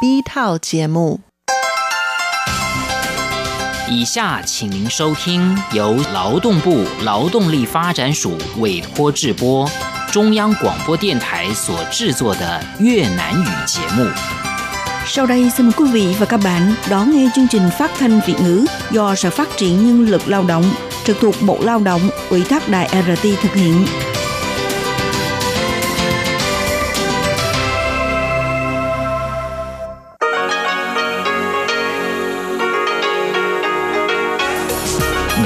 B 套节目。以下请您收听由劳动部劳动力发展署委托制播，中央广播电台所制作的越南语节目。 Sau đây xin mời quý vị và các bạn đón nghe chương trình phát thanh Việt ngữ do Sở Phát triển Nhân lực Lao động trực thuộc Bộ Lao động, Ủy thác Đài RT thực hiện.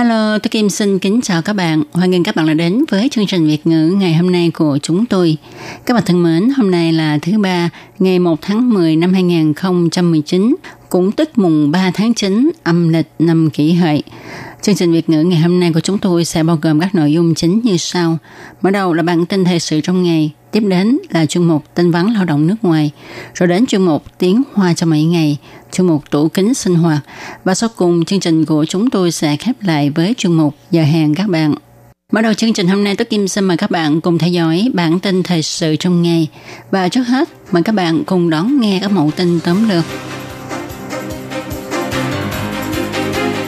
Hello, tôi Kim xin kính chào các bạn. Hoan nghênh các bạn đã đến với chương trình Việt ngữ ngày hôm nay của chúng tôi. Các bạn thân mến, hôm nay là thứ ba, ngày 1 tháng 10 năm 2019, cũng tức mùng 3 tháng 9 âm lịch năm kỷ hợi. Chương trình Việt ngữ ngày hôm nay của chúng tôi sẽ bao gồm các nội dung chính như sau. Mở đầu là bản tin thời sự trong ngày, tiếp đến là chuyên mục tin vắn lao động nước ngoài, rồi đến chuyên mục tiếng hoa cho mấy ngày, chuyên mục tủ kính sinh hoạt và sau cùng chương trình của chúng tôi sẽ khép lại với chuyên mục giờ hàng các bạn. Mở đầu chương trình hôm nay, tôi Kim xin mời các bạn cùng theo dõi bản tin thời sự trong ngày. Và trước hết, mời các bạn cùng đón nghe các mẫu tin tóm lược.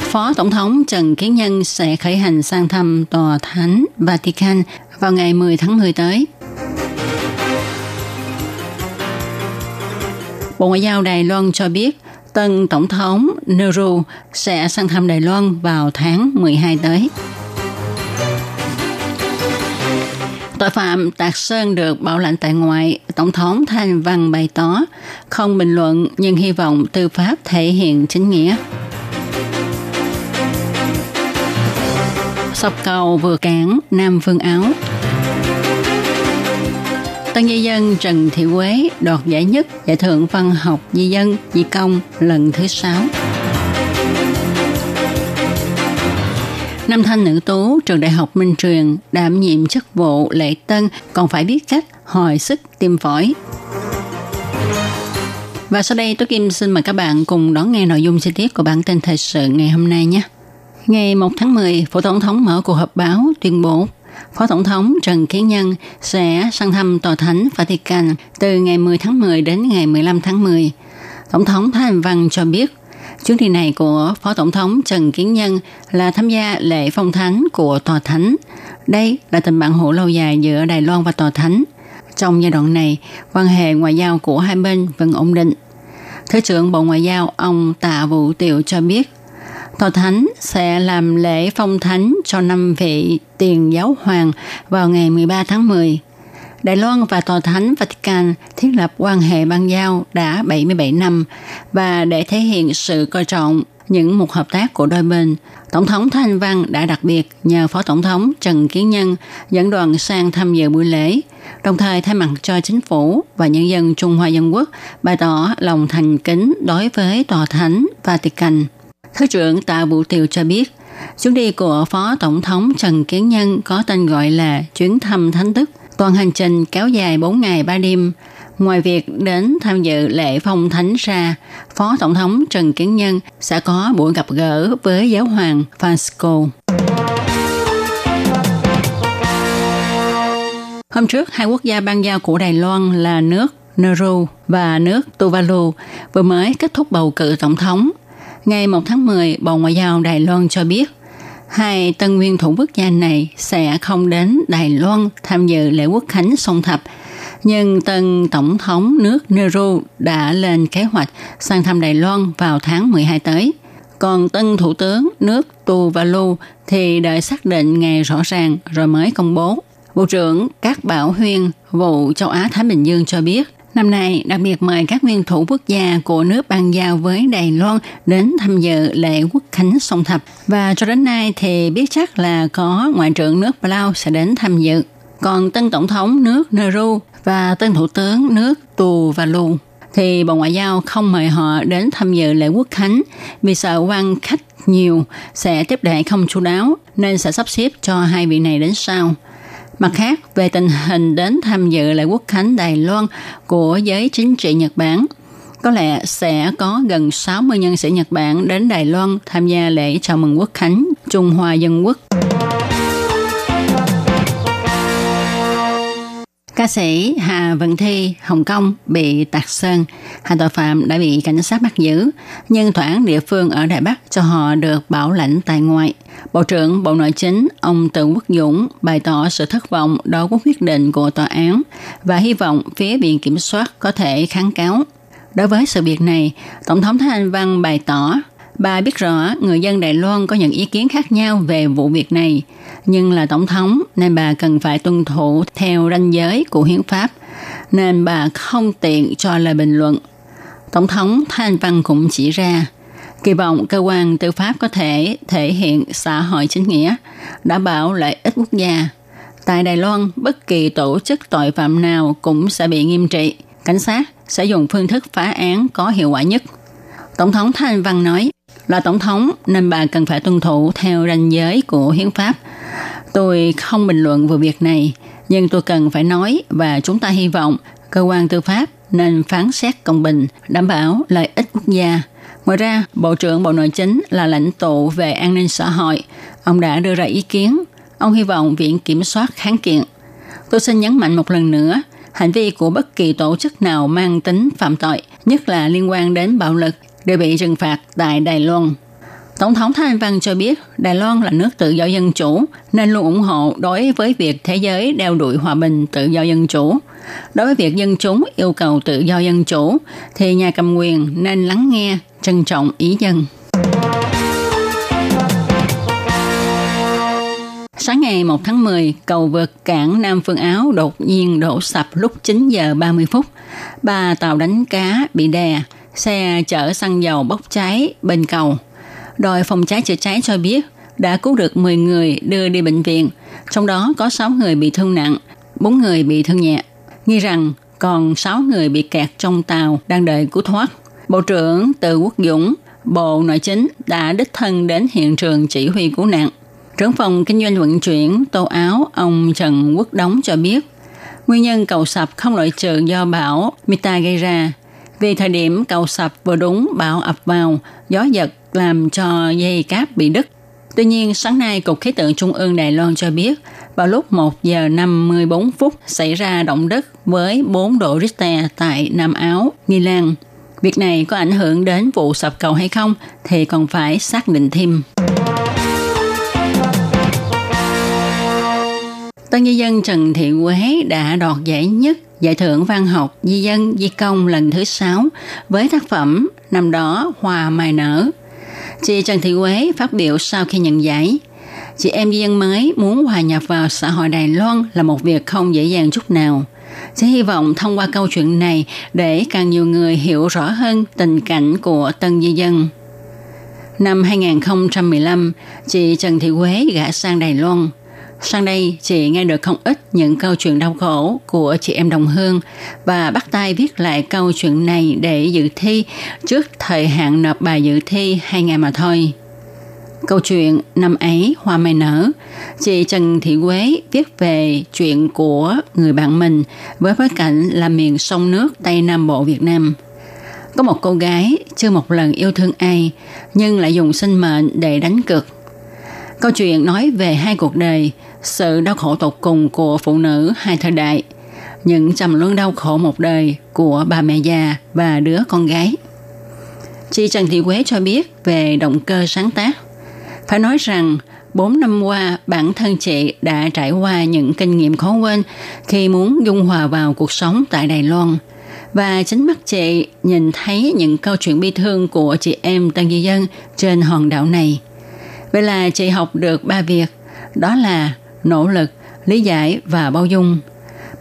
Phó Tổng thống Trần Kiến Nhân sẽ khởi hành sang thăm Tòa Thánh Vatican vào ngày 10 tháng 10 tới. Bộ Ngoại giao Đài Loan cho biết tân Tổng thống Nehru sẽ sang thăm Đài Loan vào tháng 12 tới. Tội phạm Tạc Sơn được bảo lãnh tại ngoại, Tổng thống Thanh Văn bày tỏ không bình luận nhưng hy vọng tư pháp thể hiện chính nghĩa. Sọc cầu vừa cản Nam Phương Áo. Tân di dân Trần Thị Quế đoạt giải nhất giải thưởng văn học di dân di công lần thứ sáu. Năm thanh nữ tú trường đại học Minh Truyền đảm nhiệm chức vụ lễ tân còn phải biết cách hồi sức tim phổi. Và sau đây tôi Kim xin mời các bạn cùng đón nghe nội dung chi tiết của bản tin thời sự ngày hôm nay nhé. Ngày 1 tháng 10, Phó Tổng thống mở cuộc họp báo tuyên bố Phó Tổng thống Trần Kiến Nhân sẽ sang thăm Tòa Thánh Vatican từ ngày 10 tháng 10 đến ngày 15 tháng 10. Tổng thống Thái Anh Văn cho biết, chuyến đi này của Phó Tổng thống Trần Kiến Nhân là tham gia lễ phong thánh của Tòa Thánh. Đây là tình bạn hữu lâu dài giữa Đài Loan và Tòa Thánh. Trong giai đoạn này, quan hệ ngoại giao của hai bên vẫn ổn định. Thứ trưởng Bộ Ngoại giao ông Tạ Vũ Tiệu cho biết, Tòa Thánh sẽ làm lễ phong thánh cho năm vị tiền giáo hoàng vào ngày 13 tháng 10. Đài Loan và Tòa Thánh Vatican thiết lập quan hệ bang giao đã 77 năm và để thể hiện sự coi trọng những một hợp tác của đôi bên, Tổng thống Thanh Văn đã đặc biệt nhờ Phó Tổng thống Trần Kiến Nhân dẫn đoàn sang tham dự buổi lễ, đồng thời thay mặt cho chính phủ và nhân dân Trung Hoa Dân Quốc bày tỏ lòng thành kính đối với Tòa Thánh Vatican. Thứ trưởng Tạ Vũ Tiều cho biết, chuyến đi của Phó Tổng thống Trần Kiến Nhân có tên gọi là chuyến thăm thánh đức. Toàn hành trình kéo dài 4 ngày 3 đêm. Ngoài việc đến tham dự lễ phong thánh ra, Phó Tổng thống Trần Kiến Nhân sẽ có buổi gặp gỡ với giáo hoàng Francisco. Hôm trước, hai quốc gia ban giao của Đài Loan là nước Nauru và nước Tuvalu vừa mới kết thúc bầu cử tổng thống Ngày 1 tháng 10, Bộ Ngoại giao Đài Loan cho biết hai tân nguyên thủ quốc gia này sẽ không đến Đài Loan tham dự lễ quốc khánh song thập. Nhưng tân tổng thống nước Nehru đã lên kế hoạch sang thăm Đài Loan vào tháng 12 tới. Còn tân thủ tướng nước Tuvalu thì đợi xác định ngày rõ ràng rồi mới công bố. Bộ trưởng Các Bảo Huyên, vụ châu Á Thái Bình Dương cho biết, Năm nay, đặc biệt mời các nguyên thủ quốc gia của nước ban giao với Đài Loan đến tham dự lễ quốc khánh song thập. Và cho đến nay thì biết chắc là có Ngoại trưởng nước Palau sẽ đến tham dự. Còn tân tổng thống nước Nauru và tân thủ tướng nước Tuvalu thì Bộ Ngoại giao không mời họ đến tham dự lễ quốc khánh vì sợ quan khách nhiều sẽ tiếp đãi không chú đáo nên sẽ sắp xếp cho hai vị này đến sau. Mặt khác, về tình hình đến tham dự lễ quốc khánh Đài Loan của giới chính trị Nhật Bản, có lẽ sẽ có gần 60 nhân sĩ Nhật Bản đến Đài Loan tham gia lễ chào mừng quốc khánh Trung Hoa Dân Quốc. Ca sĩ Hà Vận Thi, Hồng Kông bị tạc sơn. Hai tội phạm đã bị cảnh sát bắt giữ, nhưng tòa án địa phương ở Đài Bắc cho họ được bảo lãnh tại ngoại. Bộ trưởng Bộ Nội chính ông Tự Quốc Dũng bày tỏ sự thất vọng đối với quyết định của tòa án và hy vọng phía viện kiểm soát có thể kháng cáo. Đối với sự việc này, Tổng thống Thái Anh Văn bày tỏ Bà biết rõ người dân Đài Loan có những ý kiến khác nhau về vụ việc này, nhưng là tổng thống nên bà cần phải tuân thủ theo ranh giới của hiến pháp, nên bà không tiện cho lời bình luận. Tổng thống Thanh Văn cũng chỉ ra, kỳ vọng cơ quan tư pháp có thể thể hiện xã hội chính nghĩa, đảm bảo lợi ích quốc gia. Tại Đài Loan, bất kỳ tổ chức tội phạm nào cũng sẽ bị nghiêm trị. Cảnh sát sẽ dùng phương thức phá án có hiệu quả nhất. Tổng thống Thanh Văn nói, là tổng thống nên bà cần phải tuân thủ theo ranh giới của hiến pháp. Tôi không bình luận về việc này, nhưng tôi cần phải nói và chúng ta hy vọng cơ quan tư pháp nên phán xét công bình, đảm bảo lợi ích quốc gia. Ngoài ra, Bộ trưởng Bộ Nội chính là lãnh tụ về an ninh xã hội. Ông đã đưa ra ý kiến. Ông hy vọng Viện Kiểm soát kháng kiện. Tôi xin nhấn mạnh một lần nữa, hành vi của bất kỳ tổ chức nào mang tính phạm tội, nhất là liên quan đến bạo lực, đều bị trừng phạt tại Đài Loan. Tổng thống Thái Anh Văn cho biết Đài Loan là nước tự do dân chủ nên luôn ủng hộ đối với việc thế giới đeo đuổi hòa bình tự do dân chủ. Đối với việc dân chúng yêu cầu tự do dân chủ thì nhà cầm quyền nên lắng nghe, trân trọng ý dân. Sáng ngày 1 tháng 10, cầu vượt cảng Nam Phương Áo đột nhiên đổ sập lúc 9 giờ 30 phút. Ba tàu đánh cá bị đè, xe chở xăng dầu bốc cháy bên cầu. Đội phòng cháy chữa cháy cho biết đã cứu được 10 người đưa đi bệnh viện, trong đó có 6 người bị thương nặng, 4 người bị thương nhẹ. Nghi rằng còn 6 người bị kẹt trong tàu đang đợi cứu thoát. Bộ trưởng Từ Quốc Dũng, Bộ Nội chính đã đích thân đến hiện trường chỉ huy cứu nạn. Trưởng phòng kinh doanh vận chuyển tô áo ông Trần Quốc Đống cho biết, nguyên nhân cầu sập không loại trừ do bão Mita gây ra, vì thời điểm cầu sập vừa đúng bão ập vào, gió giật làm cho dây cáp bị đứt. Tuy nhiên, sáng nay Cục Khí tượng Trung ương Đài Loan cho biết, vào lúc 1 giờ 54 phút xảy ra động đất với 4 độ Richter tại Nam Áo, Nghi Lan. Việc này có ảnh hưởng đến vụ sập cầu hay không thì còn phải xác định thêm. Tân Nhân dân Trần Thị Quế đã đoạt giải nhất Giải thưởng văn học Di dân Di công lần thứ 6 với tác phẩm Năm đó Hoa Mai Nở. Chị Trần Thị Quế phát biểu sau khi nhận giải. Chị em di dân mới muốn hòa nhập vào xã hội Đài Loan là một việc không dễ dàng chút nào. Chị hy vọng thông qua câu chuyện này để càng nhiều người hiểu rõ hơn tình cảnh của tân di dân. Năm 2015, chị Trần Thị Quế gã sang Đài Loan – Sang đây, chị nghe được không ít những câu chuyện đau khổ của chị em đồng hương và bắt tay viết lại câu chuyện này để dự thi trước thời hạn nộp bài dự thi hai ngày mà thôi. Câu chuyện năm ấy hoa mai nở, chị Trần Thị Quế viết về chuyện của người bạn mình với bối cảnh là miền sông nước Tây Nam Bộ Việt Nam. Có một cô gái chưa một lần yêu thương ai nhưng lại dùng sinh mệnh để đánh cực. Câu chuyện nói về hai cuộc đời, sự đau khổ tột cùng của phụ nữ hai thời đại, những trầm luân đau khổ một đời của bà mẹ già và đứa con gái. Chị Trần Thị Quế cho biết về động cơ sáng tác. Phải nói rằng, 4 năm qua, bản thân chị đã trải qua những kinh nghiệm khó quên khi muốn dung hòa vào cuộc sống tại Đài Loan. Và chính mắt chị nhìn thấy những câu chuyện bi thương của chị em Tân Di Dân trên hòn đảo này. Vậy là chị học được ba việc, đó là nỗ lực, lý giải và bao dung.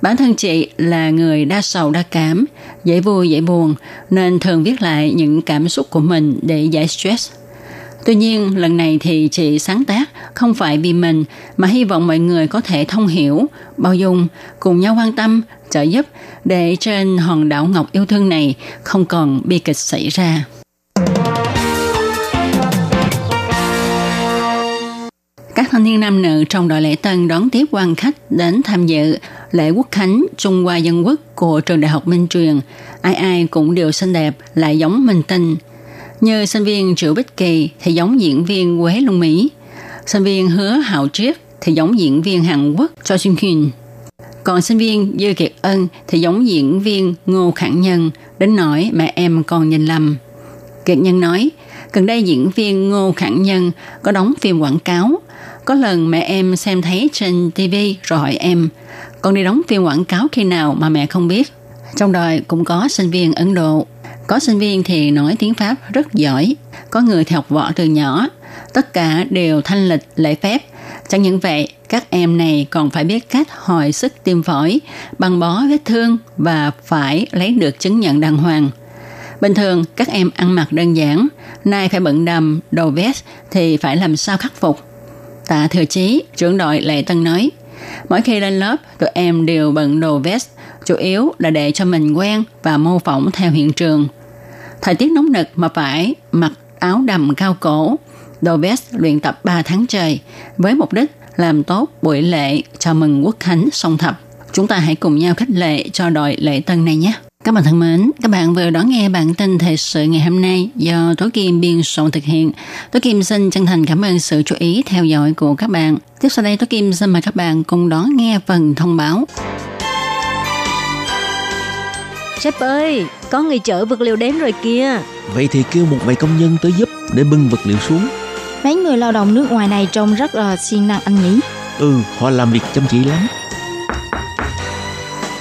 Bản thân chị là người đa sầu đa cảm, dễ vui dễ buồn, nên thường viết lại những cảm xúc của mình để giải stress. Tuy nhiên, lần này thì chị sáng tác không phải vì mình mà hy vọng mọi người có thể thông hiểu, bao dung, cùng nhau quan tâm, trợ giúp để trên hòn đảo ngọc yêu thương này không còn bi kịch xảy ra. Các thanh niên nam nữ trong đội lễ tân đón tiếp quan khách đến tham dự lễ quốc khánh Trung Hoa Dân Quốc của trường Đại học Minh Truyền. Ai ai cũng đều xinh đẹp, lại giống minh tinh. Như sinh viên Triệu Bích Kỳ thì giống diễn viên Quế Luân Mỹ. Sinh viên Hứa Hạo Triết thì giống diễn viên Hàn Quốc Cho xuân Hyun. Còn sinh viên Dư Kiệt Ân thì giống diễn viên Ngô Khẳng Nhân, đến nỗi mẹ em còn nhìn lầm. Kiệt Nhân nói, gần đây diễn viên Ngô Khẳng Nhân có đóng phim quảng cáo. Có lần mẹ em xem thấy trên TV rồi hỏi em, con đi đóng phim quảng cáo khi nào mà mẹ không biết. Trong đời cũng có sinh viên Ấn Độ. Có sinh viên thì nói tiếng Pháp rất giỏi. Có người thì học võ từ nhỏ. Tất cả đều thanh lịch, lễ phép. Chẳng những vậy, các em này còn phải biết cách hồi sức tim phổi, băng bó vết thương và phải lấy được chứng nhận đàng hoàng. Bình thường các em ăn mặc đơn giản, nay phải bận đầm, đồ vest thì phải làm sao khắc phục. Tạ Thừa Chí, trưởng đội Lệ Tân nói, mỗi khi lên lớp, tụi em đều bận đồ vest, chủ yếu là để cho mình quen và mô phỏng theo hiện trường. Thời tiết nóng nực mà phải mặc áo đầm cao cổ, đồ vest luyện tập 3 tháng trời với mục đích làm tốt buổi lễ chào mừng quốc khánh song thập. Chúng ta hãy cùng nhau khích lệ cho đội lễ tân này nhé. Các bạn thân mến, các bạn vừa đón nghe bản tin thời sự ngày hôm nay do Tố Kim biên soạn thực hiện. Tố Kim xin chân thành cảm ơn sự chú ý theo dõi của các bạn. Tiếp sau đây Tố Kim xin mời các bạn cùng đón nghe phần thông báo. Sếp ơi, có người chở vật liệu đến rồi kìa. Vậy thì kêu một vài công nhân tới giúp để bưng vật liệu xuống. Mấy người lao động nước ngoài này trông rất là siêng năng anh nhỉ? Ừ, họ làm việc chăm chỉ lắm.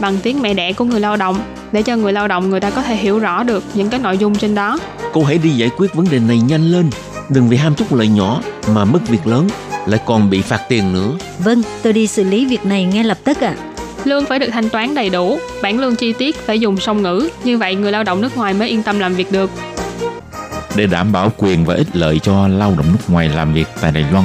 bằng tiếng mẹ đẻ của người lao động để cho người lao động người ta có thể hiểu rõ được những cái nội dung trên đó. Cô hãy đi giải quyết vấn đề này nhanh lên. Đừng vì ham chút lợi nhỏ mà mất việc lớn, lại còn bị phạt tiền nữa. Vâng, tôi đi xử lý việc này ngay lập tức ạ. À. Lương phải được thanh toán đầy đủ, bản lương chi tiết phải dùng song ngữ, như vậy người lao động nước ngoài mới yên tâm làm việc được. Để đảm bảo quyền và ích lợi cho lao động nước ngoài làm việc tại Đài Loan,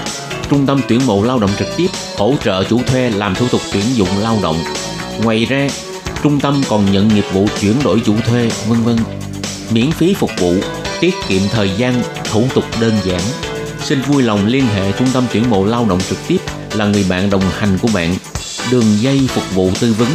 Trung tâm tuyển mộ lao động trực tiếp hỗ trợ chủ thuê làm thủ tục tuyển dụng lao động. Ngoài ra, trung tâm còn nhận nghiệp vụ chuyển đổi chủ thuê, vân vân. Miễn phí phục vụ, tiết kiệm thời gian, thủ tục đơn giản. xin vui lòng liên hệ trung tâm tuyển mộ lao động trực tiếp là người bạn đồng hành của bạn. Đường dây phục vụ tư vấn